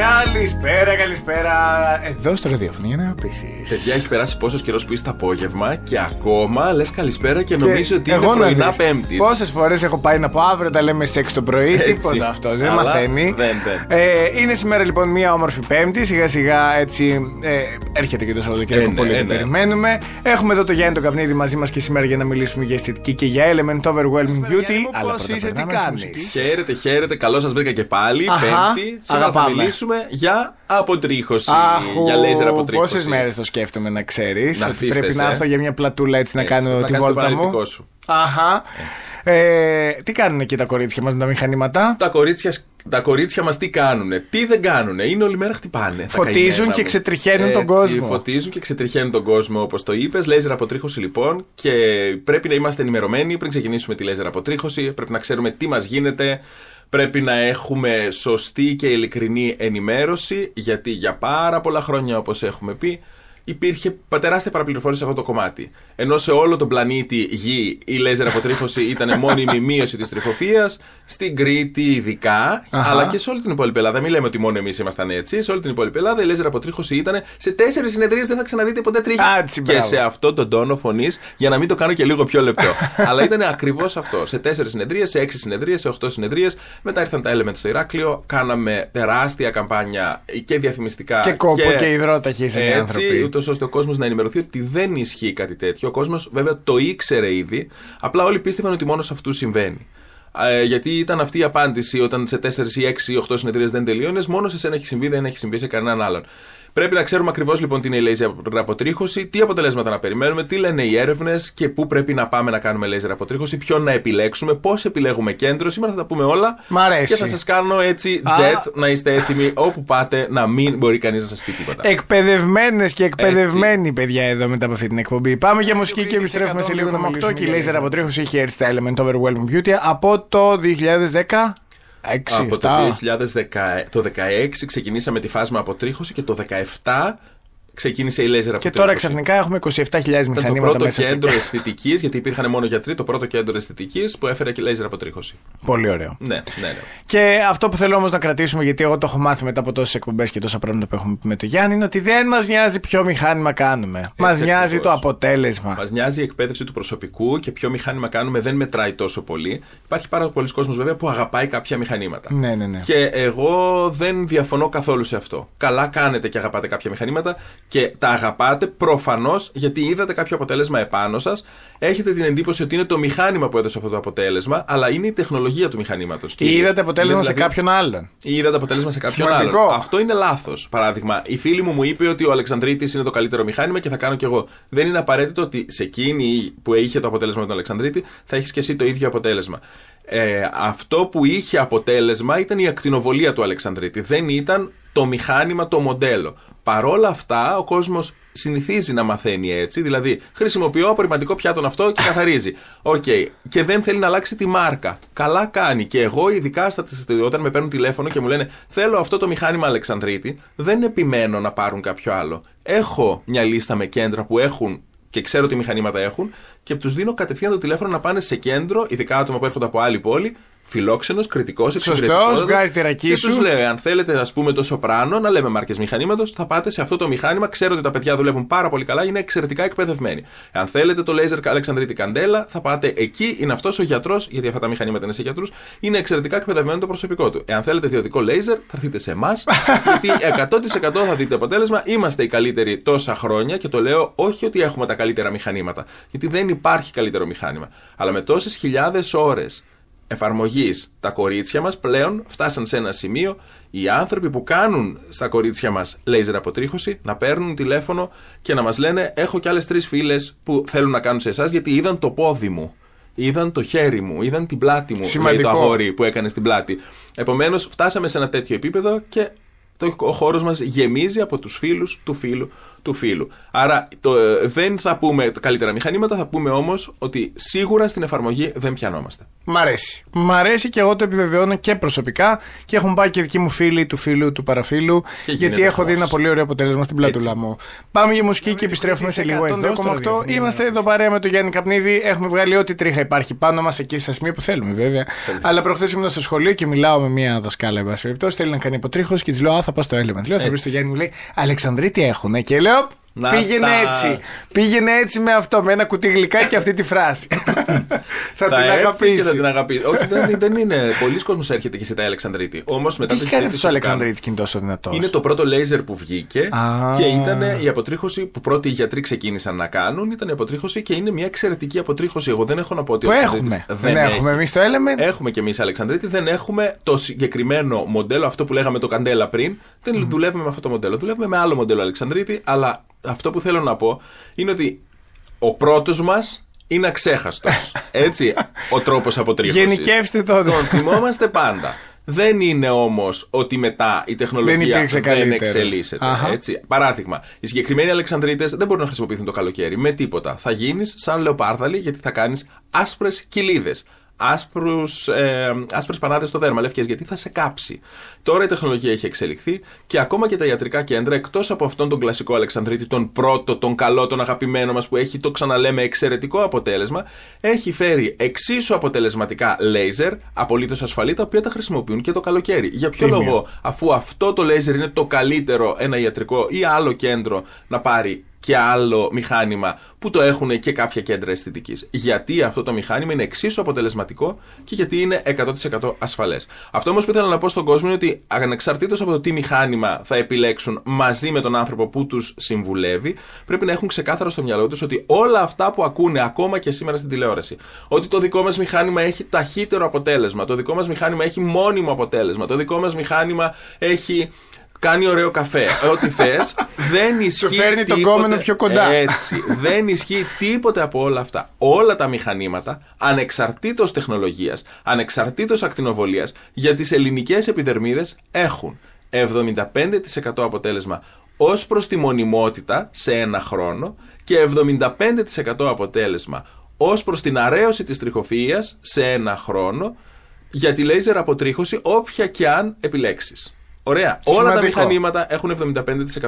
God. Καλησπέρα, καλησπέρα. Εδώ στο ραδιόφωνο για να πει. Παιδιά, έχει περάσει πόσος καιρός που είσαι απόγευμα και ακόμα λες καλησπέρα και νομίζω ότι είναι πρωινά Πέμπτης. Πόσες φορές έχω πάει να πω αύριο τα λέμε σεξ το πρωί, Έτσι. τίποτα αυτός. Δεν Αλλά μαθαίνει. δεν, δεν. Ε, είναι σήμερα λοιπόν μια όμορφη Πέμπτη. Σιγά σιγά έτσι ε, έρχεται και το Σαββατοκύριακο. Ε, ναι, πολύ ε, το ναι. περιμένουμε. Έχουμε εδώ το Γιάννη τον Καπνίδη μαζί μας και σήμερα για να μιλήσουμε για αισθητική και για element overwhelming beauty. Αλλά πώς πρώτα είσαι, τι περνάμε στη κάνεις; μουσική. Χαίρετε, χαίρετε. Καλώ σας βρήκα και πάλι. Αχα, Πέμπτη. Σήμερα θα αγαπάμε. μιλήσουμε για αποτρίχωση. Αχου, για λέιζερ αποτρίχωση. Πόσες μέρες το σκέφτομαι να ξέρεις. Να Ότι έρθεις, πρέπει να ε. έρθω για μια πλατούλα έτσι να Έτσι, κάνω να τη κάνεις το βόλτα μου. παραλυτικό σου. Αχα. Ε, τι κάνουν εκεί τα κορίτσια μας με τα μηχανήματα; Τα κορίτσια, τα κορίτσια μας τι κάνουνε, τι δεν κάνουνε; Είναι όλη μέρα χτυπάνε. τα Φωτίζουν καημένα και μου. ξετριχαίνουν τον Έτσι, κόσμο. Φωτίζουν και ξετριχαίνουν τον κόσμο, όπως το είπες. Λέιζερ αποτρίχωση λοιπόν. Και πρέπει να είμαστε ενημερωμένοι πριν ξεκινήσουμε τη λέιζερ αποτρίχωση. Πρέπει να ξέρουμε τι μας γίνεται. Πρέπει να έχουμε σωστή και ειλικρινή ενημέρωση. Γιατί για πάρα πολλά χρόνια, όπως έχουμε πει, υπήρχε τεράστια παραπληροφόρηση σε αυτό το κομμάτι. Ενώ σε όλο τον πλανήτη Γη η λέιζερ αποτρίχωση ήταν μόνιμη μείωση της τριχοφία, στην Κρήτη ειδικά, Αχα. αλλά και σε όλη την υπόλοιπη Ελλάδα. Μην λέμε ότι μόνο εμείς ήμασταν έτσι. Σε όλη την υπόλοιπη Ελλάδα η λέιζερ αποτρίχωση ήταν σε τέσσερις συνεδρίες δεν θα ξαναδείτε ποτέ τρίχη. Άτσι, Και μπράβο. σε αυτό τον τόνο φωνής, για να μην το κάνω και λίγο πιο λεπτό. αλλά ήταν ακριβώς αυτό. Σε τέσσερις συνεδρίες, σε έξι συνεδρίες, σε οχτώ συνεδρίες. Μετά ήρθαν τα Element στο Ηράκλειο. Κάναμε τεράστια καμπάνια και διαφημιστικά. Και κόπο και υδρόταχοι είναι οι άνθρωποι. Έτσι, ούτως ώστε ο κόσμος να ενημερωθεί ότι δεν ισχύει κάτι τέτοιο. Ο κόσμος βέβαια το ήξερε ήδη. Απλά όλοι πίστευαν ότι μόνος σε αυτού συμβαίνει. Ε, γιατί ήταν αυτή η απάντηση όταν σε 4 ή 6 ή 8 συνεδρίες δεν τελείωνες, μόνος σε σένα έχει συμβεί, δεν έχει συμβεί σε κανέναν άλλον. Πρέπει να ξέρουμε ακριβώς λοιπόν τι είναι η laser αποτρίχωση, τι αποτελέσματα να περιμένουμε, τι λένε οι έρευνες και πού πρέπει να πάμε να κάνουμε laser αποτρίχωση, ποιον να επιλέξουμε, πώς επιλέγουμε κέντρο. Σήμερα θα τα πούμε όλα. Μ' αρέσει. Και θα σας κάνω έτσι Α. jet να είστε έτοιμοι όπου πάτε να μην μπορεί κανείς να σας πει τίποτα. Εκπαιδευμένες και εκπαιδευμένοι παιδιά εδώ μετά από αυτή την εκπομπή. Πάμε για μουσική και επιστρέφουμε σε λίγο το 8 και η laser αποτρίχωση έχει έρθει στα Element Overwhelming Beauty από το 2010. 6, Από το 7. 2010, το 16 ξεκινήσαμε τη φάση με αποτρίχωση και το 17 ξεκίνησε η λέιζερ Και αποτρίχωση. τώρα ξαφνικά έχουμε 27.000 Ήταν το μηχανήματα πρώτο μέσα στο κέντρο αισθητικής, γιατί υπήρχαν μόνο γιατροί, το πρώτο κέντρο αισθητικής που έφερε και λέιζερ αποτρίχωση. Πολύ ωραίο. Ναι, ναι, ναι. Και αυτό που θέλω όμως να κρατήσουμε, γιατί εγώ το έχω μάθει μετά από τόσες εκπομπές και τόσα πράγματα που έχουμε πει με τον Γιάννη, είναι ότι δεν μας νοιάζει ποιο μηχάνημα κάνουμε. Μας νοιάζει ακριβώς. το αποτέλεσμα. Μας νοιάζει η εκπαίδευση του προσωπικού και ποιο μηχάνημα κάνουμε δεν μετράει τόσο πολύ. Υπάρχει πάρα πολλοί κόσμος βέβαια που αγαπάει κάποια μηχανήματα. Ναι, ναι, ναι. Και εγώ δεν διαφωνώ καθόλου σε αυτό. Καλά κάνετε και αγαπάτε κάποια μηχανήματα και τα αγαπάτε προφανώς γιατί είδατε κάποιο αποτέλεσμα επάνω σας. Έχετε την εντύπωση ότι είναι το μηχάνημα που έδωσε αυτό το αποτέλεσμα, αλλά είναι η τεχνολογία του μηχανήματος. Ή είδατε αποτέλεσμα σε κάποιον άλλον. Ή είδατε αποτέλεσμα σε κάποιον Σημαντικό. άλλον. Αυτό είναι λάθος. Παράδειγμα, η φίλη μου μου είπε ότι ο Αλεξανδρήτη είναι το καλύτερο μηχάνημα και θα κάνω κι εγώ. Δεν είναι απαραίτητο ότι σε εκείνη που είχε το αποτέλεσμα με τον Αλεξανδρίτη θα έχεις και εσύ το ίδιο αποτέλεσμα. Ε, αυτό που είχε αποτέλεσμα ήταν η ακτινοβολία του Αλεξανδρίτη. Δεν ήταν το μηχάνημα, το μοντέλο. Παρόλα αυτά, ο κόσμος συνηθίζει να μαθαίνει έτσι. Δηλαδή, χρησιμοποιώ απορρυπαντικό πιάτων αυτό και καθαρίζει. Οκ. Και δεν θέλει να αλλάξει τη μάρκα. Καλά κάνει. Και εγώ, ειδικά στα, όταν με παίρνουν τηλέφωνο και μου λένε Θέλω αυτό το μηχάνημα Αλεξανδρίτη, δεν επιμένω να πάρουν κάποιο άλλο. Έχω μια λίστα με κέντρα που έχουν και ξέρω τι μηχανήματα έχουν και τους δίνω κατευθείαν το τηλέφωνο να πάνε σε κέντρο, ειδικά άτομα που έρχονται από άλλη πόλη, φιλόξενος, κριτικός, Σωστός, βγάζεις τη ρακή Και σου. του λέω, αν θέλετε, ας πούμε, το σοπράνο, να λέμε μάρκες μηχανήματος, θα πάτε σε αυτό το μηχάνημα. Ξέρω ότι τα παιδιά δουλεύουν πάρα πολύ καλά, είναι εξαιρετικά εκπαιδευμένοι. Αν θέλετε το laser Αλεξανδρίτη Καντέλα, θα πάτε εκεί. Είναι αυτός ο γιατρός, γιατί αυτά τα μηχανήματα είναι σε γιατρούς, είναι εξαιρετικά εκπαιδευμένο το προσωπικό του. Εάν θέλετε ιδιωτικό laser, θα έρθετε σε εμάς, γιατί 100% θα δείτε αποτέλεσμα. Είμαστε οι καλύτεροι τόσα χρόνια και το λέω όχι ότι έχουμε τα καλύτερα μηχανήματα, γιατί δεν υπάρχει καλύτερο μηχάνημα. Αλλά με τόσες χιλιάδες ώρες εφαρμογής τα κορίτσια μας πλέον φτάσαν σε ένα σημείο οι άνθρωποι που κάνουν στα κορίτσια μας λέιζερ αποτρίχωση να παίρνουν τηλέφωνο και να μας λένε: Έχω κι άλλες τρεις φίλες που θέλουν να κάνουν σε εσάς γιατί είδαν το πόδι μου. Είδαν το χέρι μου, είδαν την πλάτη μου. Σημαντικό. Λέει το αγόρι που έκανε στην πλάτη. Επομένως, φτάσαμε σε ένα τέτοιο επίπεδο και το, ο χώρος μας γεμίζει από τους φίλους του φίλου του φίλου. Άρα το, ε, δεν θα πούμε τα καλύτερα μηχανήματα, θα πούμε όμως ότι σίγουρα στην εφαρμογή δεν πιανόμαστε. Μ' αρέσει. Μ' αρέσει και εγώ το επιβεβαιώνω και προσωπικά και έχουν πάει και δικοί μου φίλοι του φίλου του παραφίλου. Και γιατί γίνεται έχω δει χαμός. ένα πολύ ωραίο αποτέλεσμα στην πλατούλα μου. Πάμε για μουσική και επιστρέφουμε σε λίγο εδώ. στο 8. Είμαστε εδώ παρέα με τον Γιάννη Καπνίδη. Έχουμε βγάλει ό,τι τρίχα υπάρχει πάνω μας εκεί στα σημεία που θέλουμε βέβαια. Αλλά προχθές ήμουν στο σχολείο και μιλάω με μια δασκάλα, εν πάση περιπτώσει. Θέλει να κάνει αποτρίχωση και της λέω Α, θα θα πάω στο Element. Λέω, θα βρεις το Γιάννη μου λέει Αλεξανδρίτη έχουν. Και λέω, Να πήγαινε τα- έτσι. Πήγαινε έτσι με αυτό, με ένα κουτί γλυκά και αυτή τη φράση. θα την έρθει Και θα αγαπήσει. την αγαπήσει. Όχι, δεν, δεν είναι. Πολλοί κόσμοι έρχεται και ζητάει Αλεξανδρίτη. Όμως μετά Τι τη έχει κάνει συζήτηση αυτός ο που Αλεξανδρίτης και είναι τόσο δυνατός; κάνουμε, Είναι το πρώτο λέιζερ που βγήκε Α. και ήταν η αποτρίχωση που πρώτοι οι γιατροί ξεκίνησαν να κάνουν. Ήταν η αποτρίχωση και είναι μια εξαιρετική αποτρίχωση. Εγώ δεν έχω να πω ότι Που ο Αλεξανδρίτης έχουμε. Δεν έχουμε εμείς το Element. Έχουμε και εμείς Αλεξανδρίτη, δεν έχουμε το συγκεκριμένο μοντέλο, αυτό που λέγαμε το Καντέλα πριν. Δεν δουλεύουμε με αυτό το μοντέλο. Δουλεύουμε με άλλο μοντέλο Αλεξανδρίτη, αλλά αυτό που θέλω να πω είναι ότι ο πρώτος μας είναι αξέχαστος. Έτσι, ο τρόπος αποτρίχωσης. Γενικεύστε τότε. Τον θυμόμαστε πάντα. Δεν είναι όμως ότι μετά η τεχνολογία Δεν υπήρξε δεν, καλύτερος. εξελίσσεται. Αχα. Έτσι. Παράδειγμα, οι συγκεκριμένοι Αλεξανδρίτες δεν μπορούν να χρησιμοποιηθούν το καλοκαίρι με τίποτα. Θα γίνεις σαν λεοπάρδαλη γιατί θα κάνεις άσπρες κοιλίδες. Άσπρους, ε, άσπρες πανάδες στο δέρμα, λευκές, γιατί θα σε κάψει. Τώρα η τεχνολογία έχει εξελιχθεί και ακόμα και τα ιατρικά κέντρα, εκτός από αυτόν τον κλασικό Αλεξανδρίτη, τον πρώτο, τον καλό, τον αγαπημένο μας που έχει, το ξαναλέμε, εξαιρετικό αποτέλεσμα, έχει φέρει εξίσου αποτελεσματικά λέιζερ, απολύτως ασφαλή, τα οποία τα χρησιμοποιούν και το καλοκαίρι. Για ποιο Τίμιο. λόγο, αφού αυτό το λέιζερ είναι το καλύτερο ένα ιατρικό ή άλλο κέντρο να πάρει και άλλο μηχάνημα που το έχουν και κάποια κέντρα αισθητικής. Γιατί αυτό το μηχάνημα είναι εξίσου αποτελεσματικό και γιατί είναι 100% ασφαλές. Αυτό όμως που ήθελα να πω στον κόσμο είναι ότι ανεξαρτήτως από το τι μηχάνημα θα επιλέξουν μαζί με τον άνθρωπο που τους συμβουλεύει, πρέπει να έχουν ξεκάθαρο στο μυαλό τους ότι όλα αυτά που ακούνε ακόμα και σήμερα στην τηλεόραση, ότι το δικό μας μηχάνημα έχει ταχύτερο αποτέλεσμα, το δικό μας μηχάνημα έχει μόνιμο αποτέλεσμα, το δικό μας μηχάνημα έχει κάνει ωραίο καφέ. Ό,τι θες, δεν ισχύει. φέρνει τον τίποτε- κόμενο πιο κοντά. Έτσι. δεν ισχύει τίποτε από όλα αυτά. Όλα τα μηχανήματα, ανεξαρτήτως τεχνολογίας, ανεξαρτήτως ακτινοβολίας, για τις ελληνικές επιδερμίδες έχουν 75% αποτέλεσμα ως προς τη μονιμότητα σε ένα χρόνο και 75% αποτέλεσμα ως προς την αρέωση της τριχοφυΐας σε ένα χρόνο για τη λέιζερ αποτρίχωση όποια και αν επιλέξεις. Ωραία. Όλα τα Σημαντικό. μηχανήματα έχουν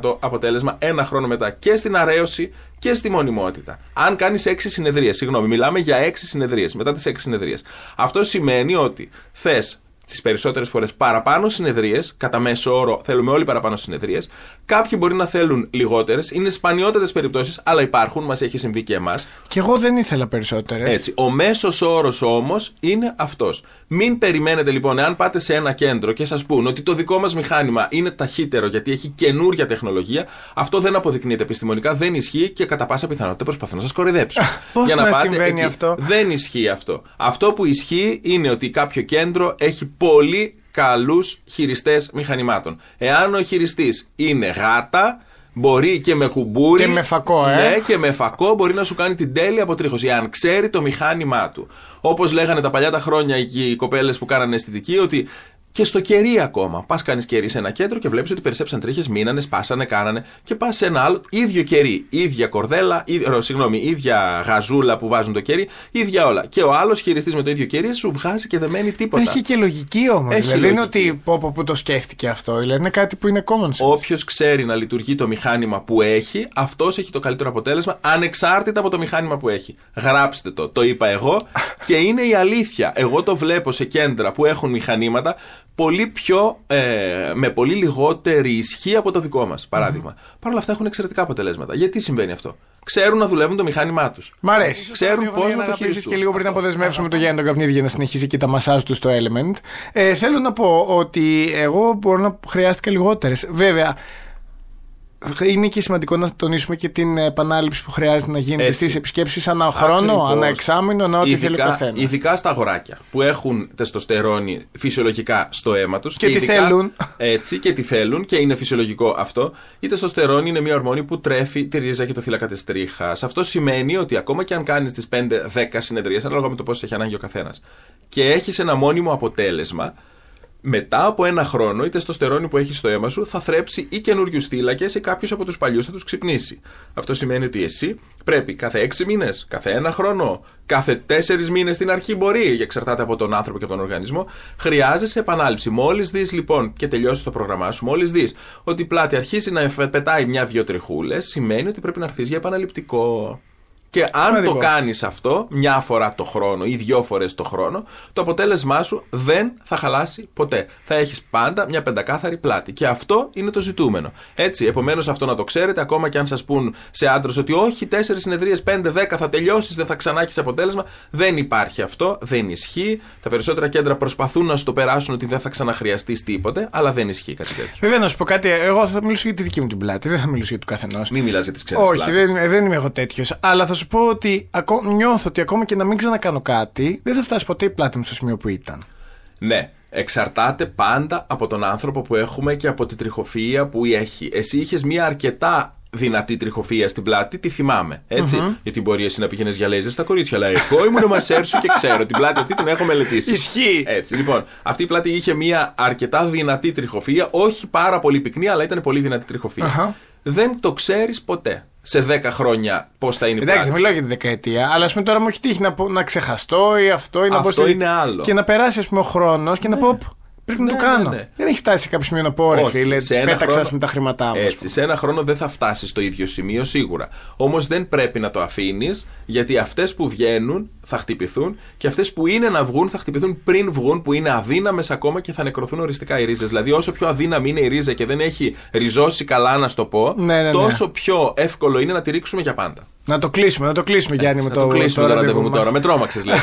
75% αποτέλεσμα ένα χρόνο μετά και στην αρέωση και στη μονιμότητα. Αν κάνεις 6 συνεδρίες, συγγνώμη, μιλάμε για 6 συνεδρίες, μετά τις 6 συνεδρίες. Αυτό σημαίνει ότι θες τις περισσότερες φορές παραπάνω συνεδρίες, κατά μέσο όρο θέλουμε όλοι παραπάνω συνεδρίες. Κάποιοι μπορεί να θέλουν λιγότερες, είναι σπανιότατες περιπτώσεις, αλλά υπάρχουν, μας έχει συμβεί και εμάς. Και εγώ δεν ήθελα περισσότερες. Έτσι. Ο μέσος όρος όμως είναι αυτός. Μην περιμένετε λοιπόν, εάν πάτε σε ένα κέντρο και σας πούν ότι το δικό μας μηχάνημα είναι ταχύτερο γιατί έχει καινούρια τεχνολογία, αυτό δεν αποδεικνύεται επιστημονικά, δεν ισχύει και κατά πάσα πιθανότητα προσπαθούν να σας κοροϊδέψουν. Πώς να συμβαίνει αυτό; Δεν ισχύει αυτό. Αυτό που ισχύει είναι ότι κάποιο κέντρο έχει πολύ καλούς χειριστές μηχανημάτων. Εάν ο χειριστής είναι γάτα, μπορεί και με κουμπούρι. Και με φακό, ε. Ναι, και με φακό μπορεί να σου κάνει την τέλεια αποτρίχωση, αν ξέρει το μηχάνημά του. Όπως λέγανε τα παλιά τα χρόνια οι κοπέλες που κάνανε αισθητική, ότι και στο κερί ακόμα. Πας κάνεις κερί σε ένα κέντρο και βλέπεις ότι περισσέψαν τρίχες, μείνανε, σπάσανε, κάνανε. Και πας σε ένα άλλο, ίδιο κερί, ίδια κορδέλα, ίδια, ρο, συγγνώμη, ίδια γαζούλα που βάζουν το κερί, ίδια όλα. Και ο άλλος χειριστής με το ίδιο κερί σου βγάζει και δεν μένει τίποτα. Έχει και λογική όμως. Έχει Δηλαδή είναι λογική. ότι πω, πω, που το σκέφτηκε αυτό. Δηλαδή είναι κάτι που είναι common sense. Όποιος ξέρει να λειτουργεί το μηχάνημα που έχει, αυτός έχει το καλύτερο αποτέλεσμα, ανεξάρτητα από το μηχάνημα που έχει. Γράψτε το. Το είπα εγώ και είναι η αλήθεια. Εγώ το βλέπω σε κέντρα που έχουν μηχανήματα πολύ πιο, ε, με πολύ λιγότερη ισχύ από το δικό μας. Παράδειγμα. Παρ' όλα αυτά έχουν εξαιρετικά αποτελέσματα. Γιατί συμβαίνει αυτό; Ξέρουν να δουλεύουν το μηχάνημά τους. Μ' αρέσει. Ξέρουν Θέλω πώς για να το αγαπήσεις χειριστούν. Και λίγο πριν αποδεσμεύσουμε τον Γιάννη τον Καπνίδη για να συνεχίσει και τα μασάζ του στο Element. Ε, θέλω να πω ότι εγώ μπορώ να χρειάστηκα λιγότερες. Βέβαια, είναι και σημαντικό να τονίσουμε και την επανάληψη που χρειάζεται να γίνεται Έτσι. στις επισκέψεις ανά χρόνο, Ακριβώς. ανά εξάμεινο, ανά ό,τι θέλει ο Ειδικά- καθένας. Ειδικά στα αγοράκια που έχουν τεστοστερόνη φυσιολογικά στο αίμα τους. Και τι θέλουν. Έτσι, και τι θέλουν και είναι φυσιολογικό αυτό. Η τεστοστερόνη είναι μια ορμόνη που τρέφει τη ρίζα και το θύλακα της τρίχας. Αυτό σημαίνει ότι ακόμα και αν κάνεις τις 5-10 συνεδρίες, ανάλογα με το πόσο έχει ανάγκη ο καθένας, και έχεις ένα μόνιμο αποτέλεσμα, μετά από ένα χρόνο η τεστοστερόνη που έχεις στο αίμα σου θα θρέψει ή καινούριους θύλακες ή κάποιου από τους παλιούς θα τους ξυπνήσει. Αυτό σημαίνει ότι εσύ πρέπει κάθε έξι μήνες, κάθε ένα χρόνο, κάθε τέσσερις μήνες στην αρχή μπορεί, εξαρτάται από τον άνθρωπο και τον οργανισμό, χρειάζεσαι επανάληψη. Μόλις δεις λοιπόν και τελειώσεις το πρόγραμμά σου, μόλις δεις ότι η πλάτη αρχίζει να εφε- πετάει μια-δυο τριχούλες, σημαίνει ότι πρέπει να έρθεις για επαναληπτικό. Και αν Σημαντικό. το κάνεις αυτό μια φορά το χρόνο ή δύο φορές το χρόνο, το αποτέλεσμά σου δεν θα χαλάσει ποτέ. Θα έχεις πάντα μια πεντακάθαρη πλάτη. Και αυτό είναι το ζητούμενο. Έτσι, επομένως αυτό να το ξέρετε, ακόμα και αν σας πούν σε άντρες ότι όχι, τέσσερις συνεδρίες, πέντε, δέκα θα τελειώσεις, δεν θα ξανά έχεις αποτέλεσμα. Δεν υπάρχει αυτό, δεν ισχύει. Τα περισσότερα κέντρα προσπαθούν να σου το περάσουν ότι δεν θα ξαναχρειαστείς τίποτε, αλλά δεν ισχύει κάτι τέτοιο. Βέβαια, να σου πω κάτι, εγώ θα μιλήσω για τη δική μου την πλάτη, δεν θα μιλήσω για του καθενός. Μην μιλάς για τις ξένες Όχι, δεν, δεν είμαι εγώ τέτοιος. Αλλά θα σου πω ότι ακό- νιώθω ότι ακόμα και να μην ξανακάνω κάτι, δεν θα φτάσει ποτέ η πλάτη μου στο σημείο που ήταν. Ναι, εξαρτάται πάντα από τον άνθρωπο που έχουμε και από την τριχοφυΐα που έχει. Εσύ είχες μια αρκετά δυνατή τριχοφυΐα στην πλάτη, τη θυμάμαι. Έτσι. Γιατί μπορεί εσύ να πηγαίνεις για λέιζερ στα κορίτσια, αλλά εγώ ήμουν μασέρ σου και ξέρω την πλάτη αυτή την έχω μελετήσει. Ισχύει. Έτσι. Λοιπόν, αυτή η πλάτη είχε μια αρκετά δυνατή τριχοφυΐα, όχι πάρα πολύ πυκνή, αλλά ήταν πολύ δυνατή τριχοφυΐα. Αχα. Δεν το ξέρεις ποτέ σε 10 χρόνια πώς θα είναι η Εντάξει, πλάτη. δεν μιλάω για την δεκαετία, αλλά ας πούμε τώρα μου έχει τύχει να, πω- να ξεχαστώ ή αυτό ή να Αυτό πω στη- είναι άλλο. Και να περάσει ας πούμε, ο χρόνος και να πω. «Π, Πρέπει να Ναι, το κάνω. ναι, ναι. Δεν έχει φτάσει σε κάποιο σημείο να πω ρε Όχι, φίλε. σε ένα Πέταξα χρόνο- ας πούμε, τα χρήματά μου. ας Έτσι, πούμε. σε ένα χρόνο δεν θα φτάσεις στο ίδιο σημείο σίγουρα. Όμως δεν πρέπει να το αφήνεις, γιατί αυτές που βγαίνουν θα χτυπηθούν και αυτές που είναι να βγουν θα χτυπηθούν πριν βγουν, που είναι αδύναμες ακόμα και θα νεκρωθούν οριστικά οι ρίζες. Δηλαδή, όσο πιο αδύναμη είναι η ρίζα και δεν έχει ριζώσει καλά, να σου το πω, Ναι, ναι, ναι. τόσο πιο εύκολο είναι να τη ρίξουμε για πάντα. Να το κλείσουμε, να το κλείσουμε Γιάννη με να το, το κλείσουμε το ραντεβού μου μας. τώρα. Με τρόμαξες, λέει.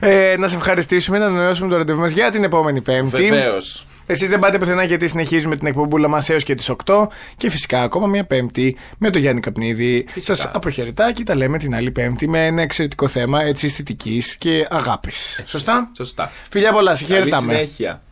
ε, να σε ευχαριστήσουμε, να ανανεώσουμε το ραντεβού μας για την επόμενη Πέμπτη. Βεβαίως. Εσείς δεν πάτε πουθενά γιατί συνεχίζουμε την εκπομπούλα μας έως και τις 8 και φυσικά ακόμα μια Πέμπτη με τον Γιάννη Καπνίδη. Φυσικά. Σας αποχαιρετά και τα λέμε την άλλη Πέμπτη με ένα εξαιρετικό θέμα έτσι αισθητικής και αγάπης. Σωστά; Σωστά. Φιλιά πολλά, σε Καλή χαιρετάμε. συνέχεια.